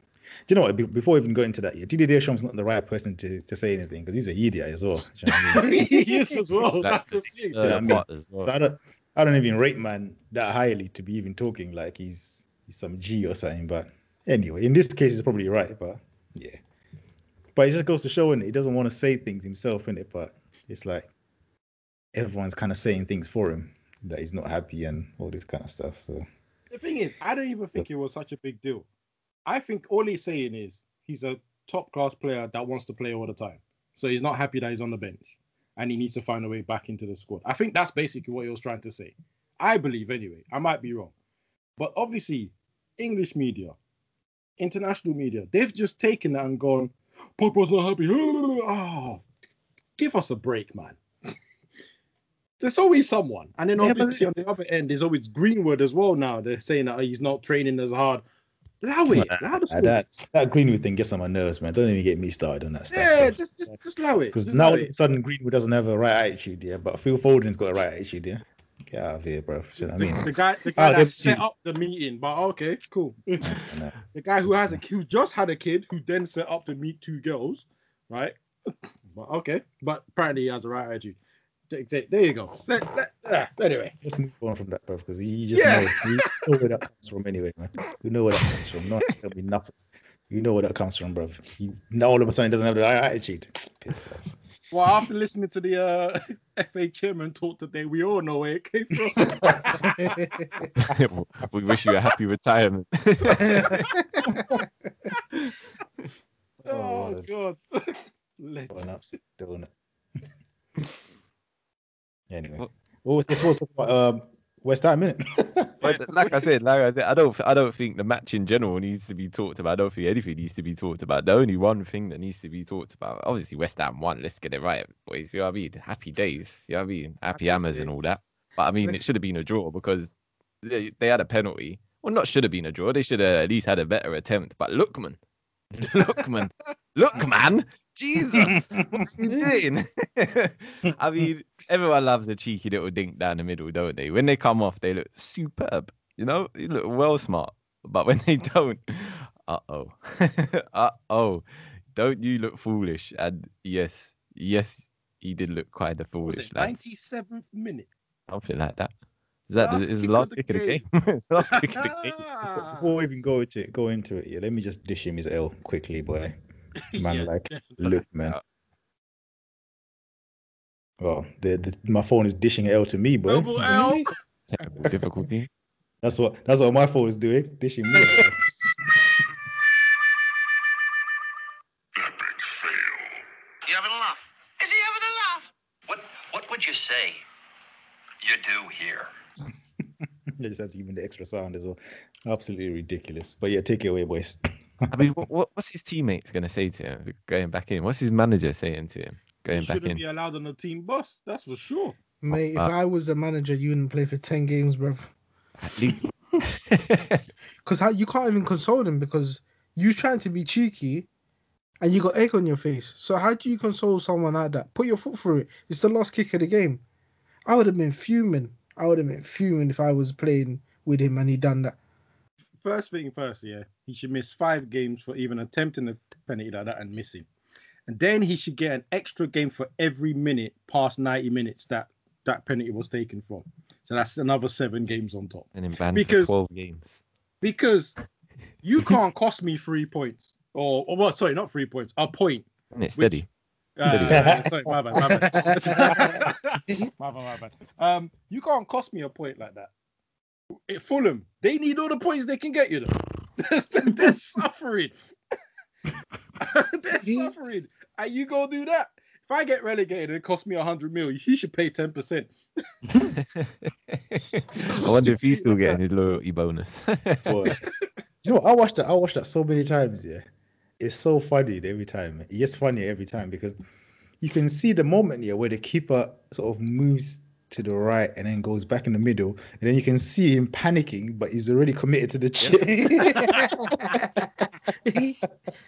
do you know what? Be- Before we even go into that, yeah, Didier Deschamps not the right person to, to say anything because he's an idiot as well. You know I mean? *laughs* he is as well. Like, That's the thing. know I uh, mean? well. So I don't, I don't even rate man that highly to be even talking like he's he's some G or something. But anyway, in this case, he's probably right. But yeah, but it just goes to show, and he doesn't want to say things himself, in it. But it's like everyone's kind of saying things for him that he's not happy and all this kind of stuff. So The thing is, I don't even think it was such a big deal. I think all he's saying is he's a top class player that wants to play all the time. So he's not happy that he's on the bench and he needs to find a way back into the squad. I think that's basically what he was trying to say. I believe anyway. I might be wrong. But obviously, English media, international media, they've just taken that and gone, Pogba's not happy. Oh, *laughs* give us a break, man. There's always someone. And then Yeah, but- obviously on the other end, there's always Greenwood as well now. They're saying that he's not training as hard. Allow it. Allow the that that Greenwood thing gets on my nerves, man. Don't even get me started on that stuff. Yeah, bro. just just just allow it. Because now allow all of a sudden Greenwood doesn't have a right attitude, yeah. But Phil Foden's got a right attitude, yeah. Get out of here, bro. You know what I mean? the guy, the ah, guy Oh, that set up the meeting, but okay, cool. *laughs* The guy who has a who just had a kid who then set up to meet two girls, right? But okay, but apparently he has a right attitude. There there you go. Let, let, ah, anyway, Let's move on from that, bro, because you just Yeah. know you know where that comes from anyway, man. You know where that comes from. Not gonna be nothing. You know where that comes from, bro. You now all of a sudden he doesn't have the right attitude. *laughs* Piss off. well, after listening to the uh, *laughs* FA chairman talk today, we all know where it came from. *laughs* we wish you a happy retirement. oh Lord. God. Let- What an absolute donut. Anyway, What- what was this? About um, West Ham, minute. *laughs* But like I said, like I said, I don't, I don't think the match in general needs to be talked about. I don't think anything needs to be talked about. The only one thing that needs to be talked about, obviously West Ham won. Let's get it right, boys. You know what I mean? Happy days. You know what I mean? Happy Happy hammers and all that. But I mean, it should have been a draw because they, they had a penalty. Well, not should have been a draw. They should have at least had a better attempt. But look, man, *laughs* look, man, look, man. Jesus, *laughs* what are you doing? *laughs* I mean, everyone loves a cheeky little dink down the middle, don't they? When they come off, they look superb. You know, they look well smart. But when they *laughs* don't, uh oh, uh oh, don't you look foolish? And yes, yes, he did look quite of what was foolish, 97th minute? Something like that. Is that the, Last is the kick of last the kick of the game. game? last kick of the game. Before we even go into it, go into it, yeah, let me just dish him his L quickly, boy. *laughs* Man, Yeah, like, *laughs* look, man. well the, the my phone is dishing L to me, bro Double L. Technical difficulty. *laughs* That's what that's what my phone is doing, dishing me. L. Epic fail. You having a laugh? Is he having a laugh? What What would you say? You do here. it just has even the extra sound as well. Absolutely ridiculous. But yeah, take it away, boys. I mean, what, what, what's his teammates going to say to him going back in? What's his manager saying to him going You back in? shouldn't be allowed on the team bus. That's for sure. Mate, if Uh, I was a manager, you wouldn't play for 10 games, bro. At least. *laughs* *laughs* Because you can't even console him because you trying to be cheeky and you got egg on your face. So how do you console someone like that? Put your foot through it. It's the last kick of the game. I would have been fuming. I would have been fuming if I was playing with him and he done that. First thing first, yeah, he should miss five games for even attempting a penalty like that and missing. And then he should get an extra game for every minute past 90 minutes that that penalty was taken from. So that's another seven games on top. and in banned Because- for 12 games. Because *laughs* you can't cost me three points. Or, or what? Sorry, not three points, a point. And it's steady. Uh, *laughs* sorry, my bad, my bad. *laughs* my bad, my bad. Um, you can't cost me a point like that. At Fulham, they need all the points they can get you. Though. *laughs* They're *laughs* suffering. *laughs* They're suffering, and you go do that. If I get relegated and it costs me a hundred mil, you should pay ten percent. I wonder if he's still getting his loyalty bonus. You know? I watched that. I watched that so many times. Yeah, it's so funny every time. It funny every time because you can see the moment here where the keeper sort of moves to the right and then goes back in the middle, and then you can see him panicking, but he's already committed to the chip. *laughs*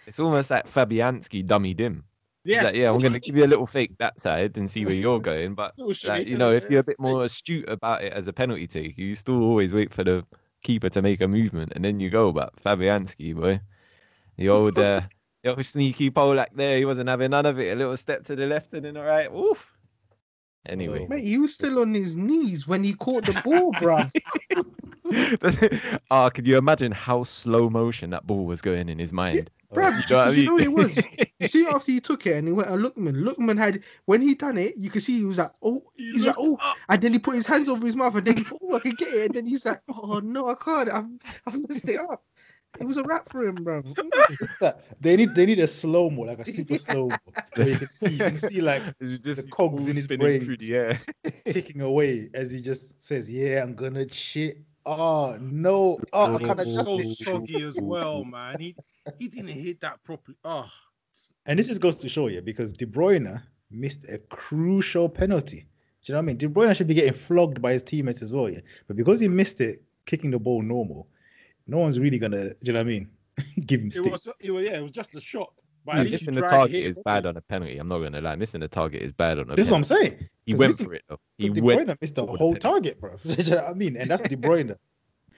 it's almost like Fabianski dummy dim. Yeah. like, yeah, I'm gonna give you a little fake that side and see where you're going. But like, you know, if you're a bit more astute about it as a penalty take, you still always wait for the keeper to make a movement and then you go. But Fabianski, boy, the *laughs* old, uh, the old sneaky Polak there, he wasn't having none of it. A little step to the left and then all right. Oof. Anyway, Mate, he was still on his knees when he caught the ball, *laughs* bruv. Ah, could you imagine how slow motion that ball was going in his mind? Bruv, You know what I because you know what it was. You *laughs* see, after he took it and he went at Lookman, Lookman had when he done it, you could see he was like, oh, he's like, oh, and then he put his hands over his mouth, and then he thought, oh, I can get it, and then he's like, oh no, I can't, I've, I've messed it up. It was a wrap for him, bro. *laughs* They need they need a slow mo, like a super slow mo, where you can see you can see like *laughs* just the cogs in his brain. through the air. *laughs* ticking away as he just says, "Yeah, I'm gonna shit." Oh no! Oh, I kind of so just soggy as well, man. He he didn't hit that properly. Oh, And this just goes to show you because De Bruyne missed a crucial penalty. Do you know what I mean? De Bruyne should be getting flogged by his teammates as well, yeah. But because he missed it, kicking the ball normal, no one's really gonna. Do you know what I mean? *laughs* Give him it stick. was it was yeah, it was just a shot. But Dude, at least missing the target is bad on a penalty. I'm not gonna lie. Missing the target is bad on a penalty. This is what I'm saying. He 'cause went missing- for it though. He De went. Bruyne missed the for the whole penalty. target, bro. *laughs* Do you know what I mean? And that's De Bruyne,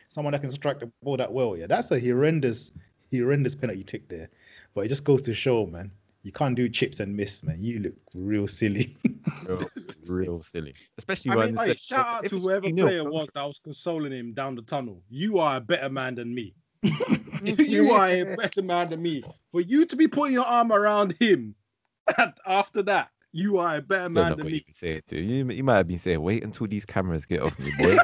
someone that can strike the ball that well. Yeah, that's a horrendous, horrendous penalty tick there. But it just goes to show, man, you can't do chips and miss, man. You look real silly. real, real silly. Especially I when mean, hey, like- shout out to whoever player bro. was that was consoling him down the tunnel. You are a better man than me. *laughs* *laughs* you are a better man than me. For you to be putting your arm around him *laughs* after that, you are a better I don't man than what you me. can say it to. You, you might have been saying, wait until these cameras get off me, *laughs* boy.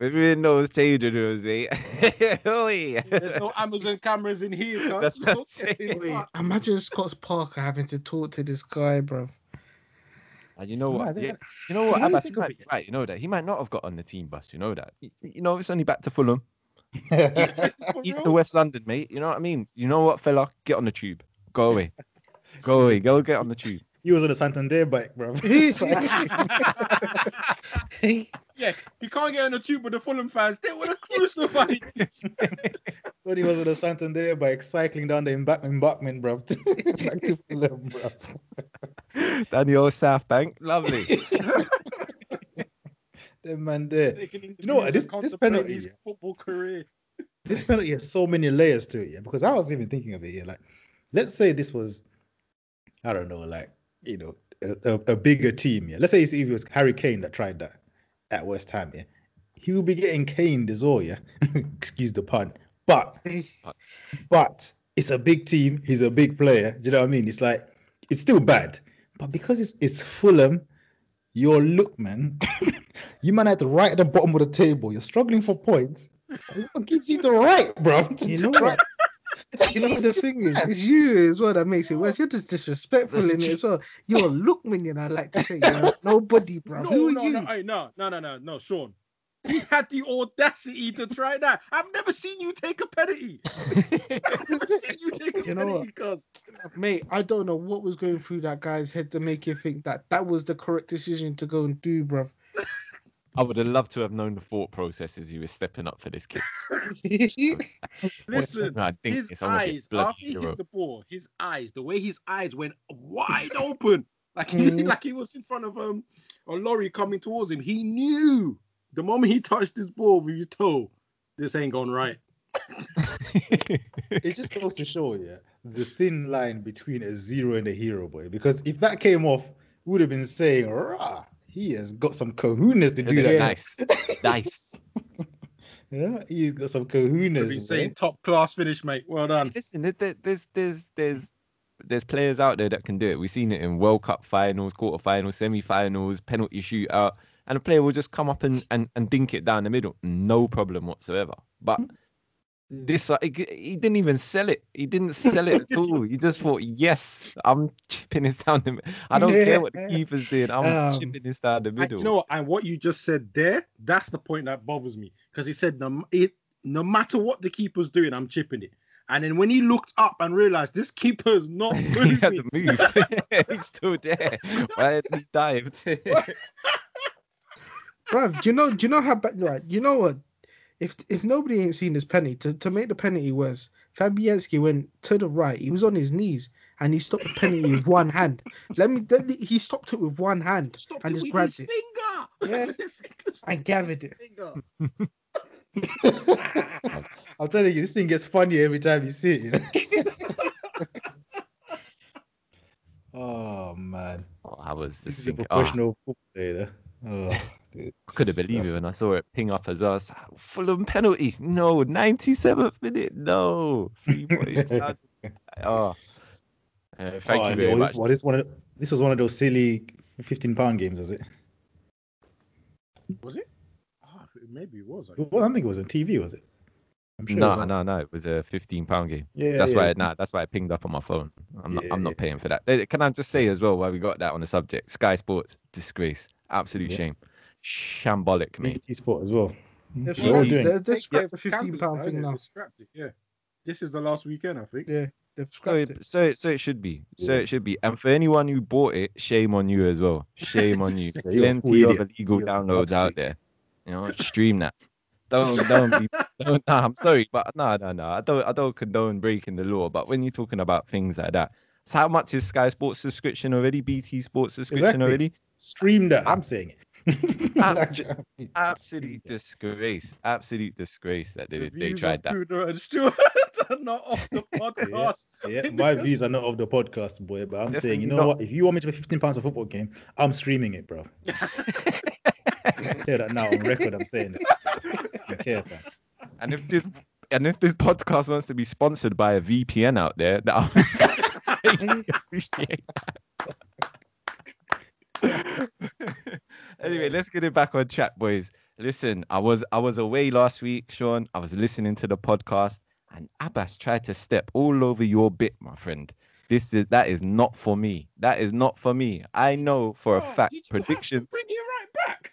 We're in those change rooms, mate. oh, yeah. There's no Amazon cameras in here. *laughs* cuz. That's what I'm *laughs* saying. Imagine Scott Parker having to talk to this guy, bro. And you know It's what? mad, Yeah, innit? you know what? Because when you Abass, think might be right. You know that he might not have got on the team bus. You know that. Y- You know, it's only back to Fulham, For East to? West London, mate. You know what I mean? You know what, fella? Get on the tube. Go away. Go away. Go get on the tube. he was on a Santander bike, bro. *laughs* *laughs* Yeah, he can't get on the tube with the Fulham fans. They would have crucified him. *laughs* Thought he was on a Santander bike cycling down the emback- embankment, bro. Back to Fulham, bro. Down the old South Bank. Lovely. That man there. You know what, this- and this contemplating penalty, his yeah. football career. This penalty has so many layers to it, yeah. Because I was even thinking of it here. Like, let's say this was, I don't know, like you know, a, a, a bigger team. Yeah. Let's say it's- if it was Harry Kane that tried that at West Ham. Yeah, he would be getting caned as well. Yeah, *laughs* excuse the pun. But, *laughs* but it's a big team. He's a big player. Do you know what I mean? It's like it's still bad, but because it's it's Fulham, your look, man. *coughs* you man at the right at the bottom of the table. You're struggling for points. What gives you the right, bro? You know what? *laughs* You know what the thing is? It's you as well that makes it worse. You're just disrespectful That's in it as well. You're a look lookman, I like to say. You're *laughs* nobody, bro. No, Who are no, you? no, hey, no, no, no, no, no, Shawn. He had the audacity to try that. I've never seen you take a penalty. *laughs* I've never seen you take a You know penalty, cuz. Mate, I don't know what was going through that guy's head to make you think that that was the correct decision to go and do, bruv. I would have loved to have known the thought processes you were stepping up for this kid. *laughs* Listen, I think his it's eyes after he hero. hit the ball, his eyes, the way his eyes went wide open, like he, Mhm. like he was in front of um a lorry coming towards him. He knew the moment he touched this ball with his toe, this ain't gone right. it just goes to show yeah the thin line between a zero and a hero boy because if that came off we would have been saying rah he has got some kahunas to do that nice, nice. *laughs* yeah he's got some I've kahunas been saying top class finish, mate. Well done. Listen, there- there- there's there's there's there's players out there that can do it. We've seen it in World Cup finals, quarterfinals, semi-finals, penalty shootout, and a player will just come up and, and, and dink it down the middle, no problem whatsoever. But this, uh, he he didn't even sell it. He didn't sell it at *laughs* all. He just thought, yes, I'm chipping this down the. mi- I don't care what the keeper's doing. I'm Um, chipping this down the middle. you know what? And what you just said there, that's the point that bothers me. Because he said no, it, no matter what the keeper's doing, I'm chipping it. And then when he looked up and realized this keeper's not *laughs* he moving, hasn't moved. *laughs* He's still there. Why he dived? Bruv, do you know? Do you know how bad? Right, you know what? If if nobody ain't seen this penalty, to, to make the penalty worse, Fabianski went to the right. He was on his knees, and he stopped the penalty with *laughs* one hand. Let me. let me- He stopped it with one hand Stop and it just with grabbed his it. finger. Yeah. *laughs* His and gathered it. *laughs* I'm telling you, this thing gets funnier every time you see it. You know? oh man, Oh, I was this just is a thinking, oh, professional football player. Oh, dude. I couldn't believe it when I saw it ping up as us. Fulham penalty. No, 97th minute. No. Three points. *laughs* oh. Uh, thank Oh, you very well, much. This, well, this, one of, this was one of those silly 15 pound games, was it? Was it? Oh, maybe it was. I Well, I think it was on TV, was it? I'm sure it was No, no, no. It was a 15 pound game. Yeah, that's yeah. why. Nah, that's why it pinged up on my phone. I'm not. Yeah, I'm yeah. not paying for that. Can I just say as well, while we got that on the subject, Sky Sports disgrace, absolute Yeah. shame, shambolic, mate. BT Sport as well. They've They're all scrapped, doing they're, they're They- scrapped the 15 cancelled pound it, thing eh? now. Scrapped it, Yeah. This is the last weekend, I think. Yeah, they've So, scrapped it, it. so, it- so it should be. So Yeah. it should be. And for anyone who bought it, shame on you as well. *laughs* Shame on you. *laughs* Yeah, you're a Plenty of illegal You're downloads out there. You know, stream that. Don't don't be. *laughs* Don't, nah, I'm sorry, but no, no, no. I don't. I don't condone breaking the law. But when you're talking about things like that, so how much is Sky Sports subscription already? BT Sports subscription Exactly. already? Stream that. I'm saying it. *laughs* Abs- Absolute disgrace. Absolute disgrace that they The they tried that. Kuda and Stuart are not off the *laughs* podcast. yeah, *laughs* my views are not of the podcast, boy. But I'm saying, you know not. what? If you want me to pay 15 pounds for a football game, I'm streaming it, bro. Hear that now on record. I'm saying that. I care. And if this and if this podcast wants to be sponsored by a VPN out there, that I really appreciate that. Anyway, let's get it back on track, boys. Listen, I was I was away last week, Shawn. I was listening to the podcast, and Abass tried to step all over your bit, my friend. This is that is not for me. That is not for me. I know for a Oh, fact did you have to predictions. Bring it right back.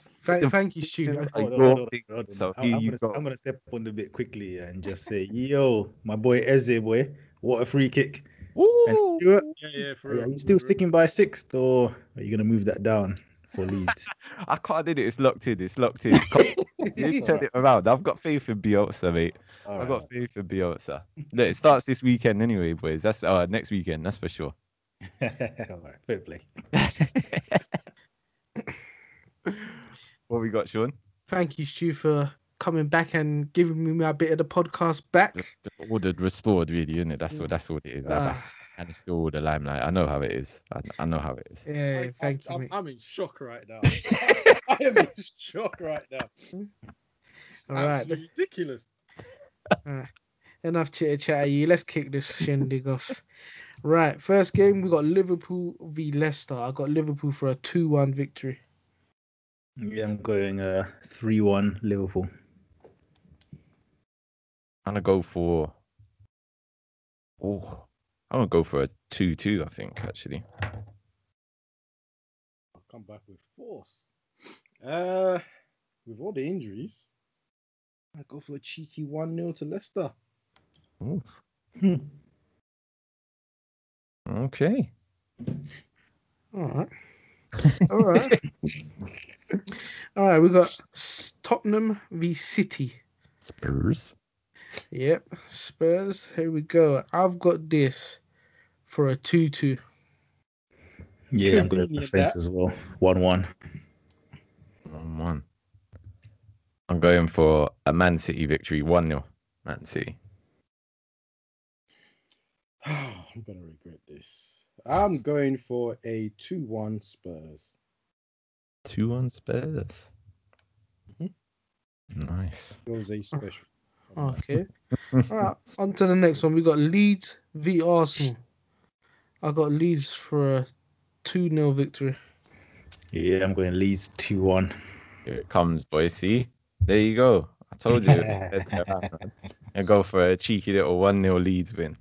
*laughs* Thank, thank you, Stu. Are Hold on, your hold on, thing, hold on. so I'm- here I'm you gonna, go. I'm gonna step on the bit quickly and just say, yo, my boy Eze, boy, what a free kick. And Woo! Stuart, yeah, yeah, for are real. you still real. sticking by sixth, or are you gonna move that down for Leeds? *laughs* I can't do it. It's locked in. It's locked in. Come- You turn it around. I've got faith in Bielsa, mate. I've got faith in Bielsa. Look, it starts this weekend anyway, boys. That's uh next weekend. That's for sure. *laughs* All right, fair play. *laughs* what we got, Shawn? Thank you, Stu, for coming back and giving me my bit of the podcast back. Just ordered, restored, really, isn't it? That's what. That's what it is. Ah. That's and it's still all the limelight. I know how it is. I, I know how it is. Yeah, I- thank I'm, you. I'm, I'm in shock right now. *laughs* *laughs* I am in shock right now. All right, Absolutely ridiculous. enough chitter chatter. You let's kick this shindig off. Right, first game we got Liverpool v Leicester. I got Liverpool for a two-one victory. Yeah, I'm going uh three one Liverpool. I'm gonna go for. Oh, I'm gonna go for a two-two. I think actually. I'll come back with force. Uh, with all the injuries, I go for a cheeky 1 0 to Leicester. Ooh, Hmm. okay. All right. All right. *laughs* All right, we got Tottenham v City. Spurs. Yep, Spurs. Here we go. I've got this for a 2 2. Yeah, I'm going *laughs* Convenient, defense as well. One one. One one. I'm going for a Man City victory, one 0 Man City. *sighs* I'm going to regret this. I'm going for a 2 1 Spurs. Two one Spurs. Mhm. Nice. Jose special. Okay. *laughs* All right, on to the next one. We got Leeds v Arsenal. I got Leeds for a 2 0 victory. Yeah, I'm going Leeds two one. Here it comes, boys. See, there you go. I told you. it was around, man. and go for a cheeky little one 0 Leeds win.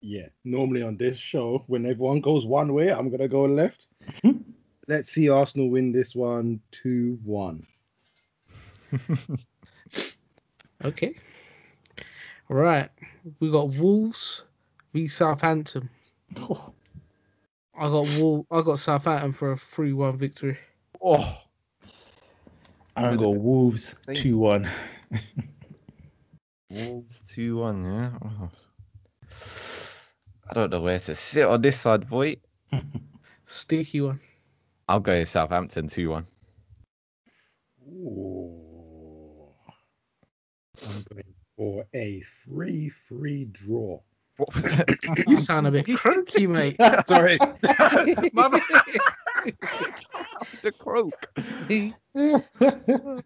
Yeah, normally on this show, when everyone goes one way, I'm going to go left. Hmm. Let's see Arsenal win this one 2 1. *laughs* Okay. All right. We got Wolves v Southampton. I got Wol- I got Southampton for a 3 1 victory. Oh, I'm going to go Wolves two one. *laughs* Wolves two one. Yeah. Oh. I don't know where to sit on this one, boy. *laughs* Sticky one. I'll go Southampton 2 1. Ooh. I'm going for a free, free draw. What was that? *coughs* You sound a bit croaky, mate. *laughs* Sorry. *laughs* The croak. *laughs*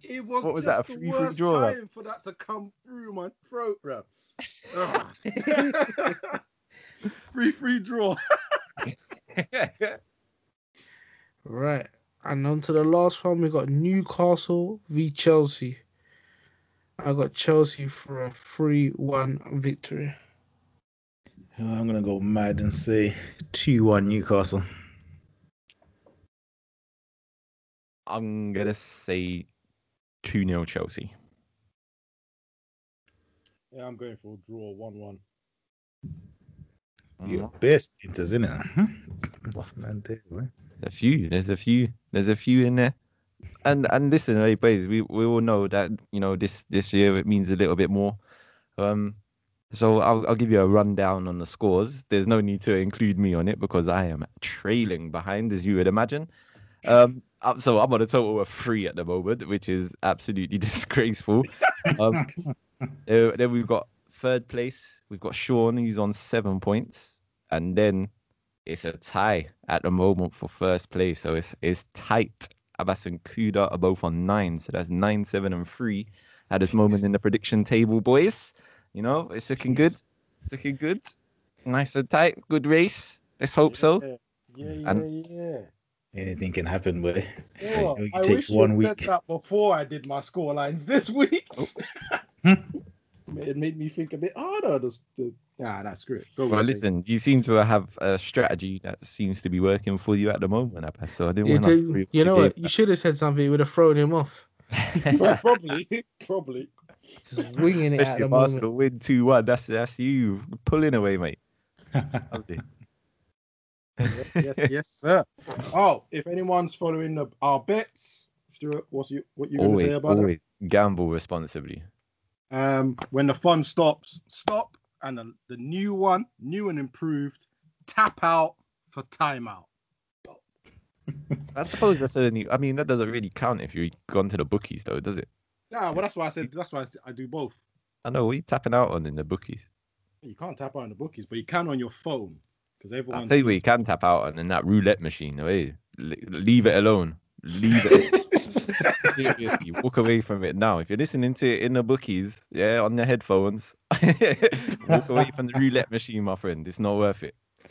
It was, What was just that, a free, free draw? time for that to come through my throat, bro. free, free draw. Right. And on to the last one, we got Newcastle v Chelsea. I got Chelsea for a 3 1 victory. I'm gonna go mad and say two one Newcastle. I'm going to say 2 0 Chelsea. Yeah, I'm going for a draw, 1 1. Mm-hmm. Your best enters in it. *laughs* Man. There's a few. There's a few. There's a few in there. And and listen, hey, boys, we, we all know that you know this this year it means a little bit more. Um, so I'll I'll give you a rundown on the scores. There's no need to include me on it because I am trailing behind, as you would imagine. Um, uh, so I'm on a total of three at the moment, which is absolutely *laughs* disgraceful. Um, *laughs* then then we've got third place. We've got Shawn, who's on seven points, and then it's a tie at the moment for first place. So it's it's tight. Abass and Kuda are both on nine, so that's nine, seven, and three at this moment in the prediction table, boys. You know, it's looking good. It's looking good. Nice and tight. Good race. Let's hope so. Yeah, yeah, And- yeah. Anything can happen, boy. *laughs* Oh, It I takes wish you one had said that before I did my score lines this week. Oh. *laughs* it made me think a bit harder. The, the, nah, that's great. Go Well, listen, you seem to have a strategy that seems to be working for you at the moment, Abass. So I didn't You, want did- to. you know what? You should have said something. It would have thrown him off. *laughs* Well, probably, probably. Just winging it at Especially the if moment. Arsenal win 2 1. That's, that's you pulling away, mate. *laughs* Lovely. yes, yes, sir. Oh, if anyone's following the, our bets, Stuart, what's you what you going to say about always gamble responsibly. Um, when the fun stops, stop, and the, the new one, new and improved, tap out for timeout. *laughs* I suppose that's a new. I mean, that doesn't really count if you've gone to the bookies, though, does it? Yeah, well, that's why I said that's why I, do both. I know what are you tapping out on in the bookies. You can't tap out on the bookies, but you can on your phone because everyone. I'll tell you what you can tap out on in that roulette machine. Hey, eh? leave it alone. Leave it. *laughs* Seriously, walk away from it now. If you're listening to it in the bookies, yeah, on the headphones, *laughs* walk away from the roulette machine, my friend. It's not worth it. *laughs*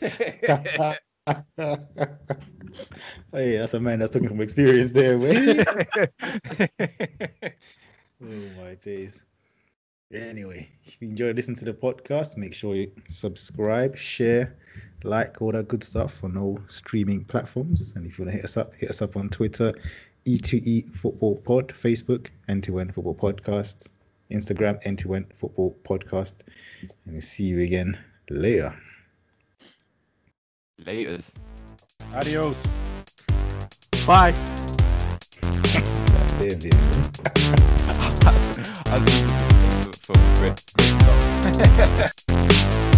hey, that's a man that's talking from experience there, man. *laughs* oh my days. Anyway, if you enjoyed listening to the podcast, make sure you subscribe, share, like all that good stuff on all streaming platforms. And if you want to hit us up, hit us up on Twitter, E2E Football Pod, Facebook, N to N Football Podcast, Instagram, N to N Football Podcast. And we'll see you again later. Later, Adios. Bye. I for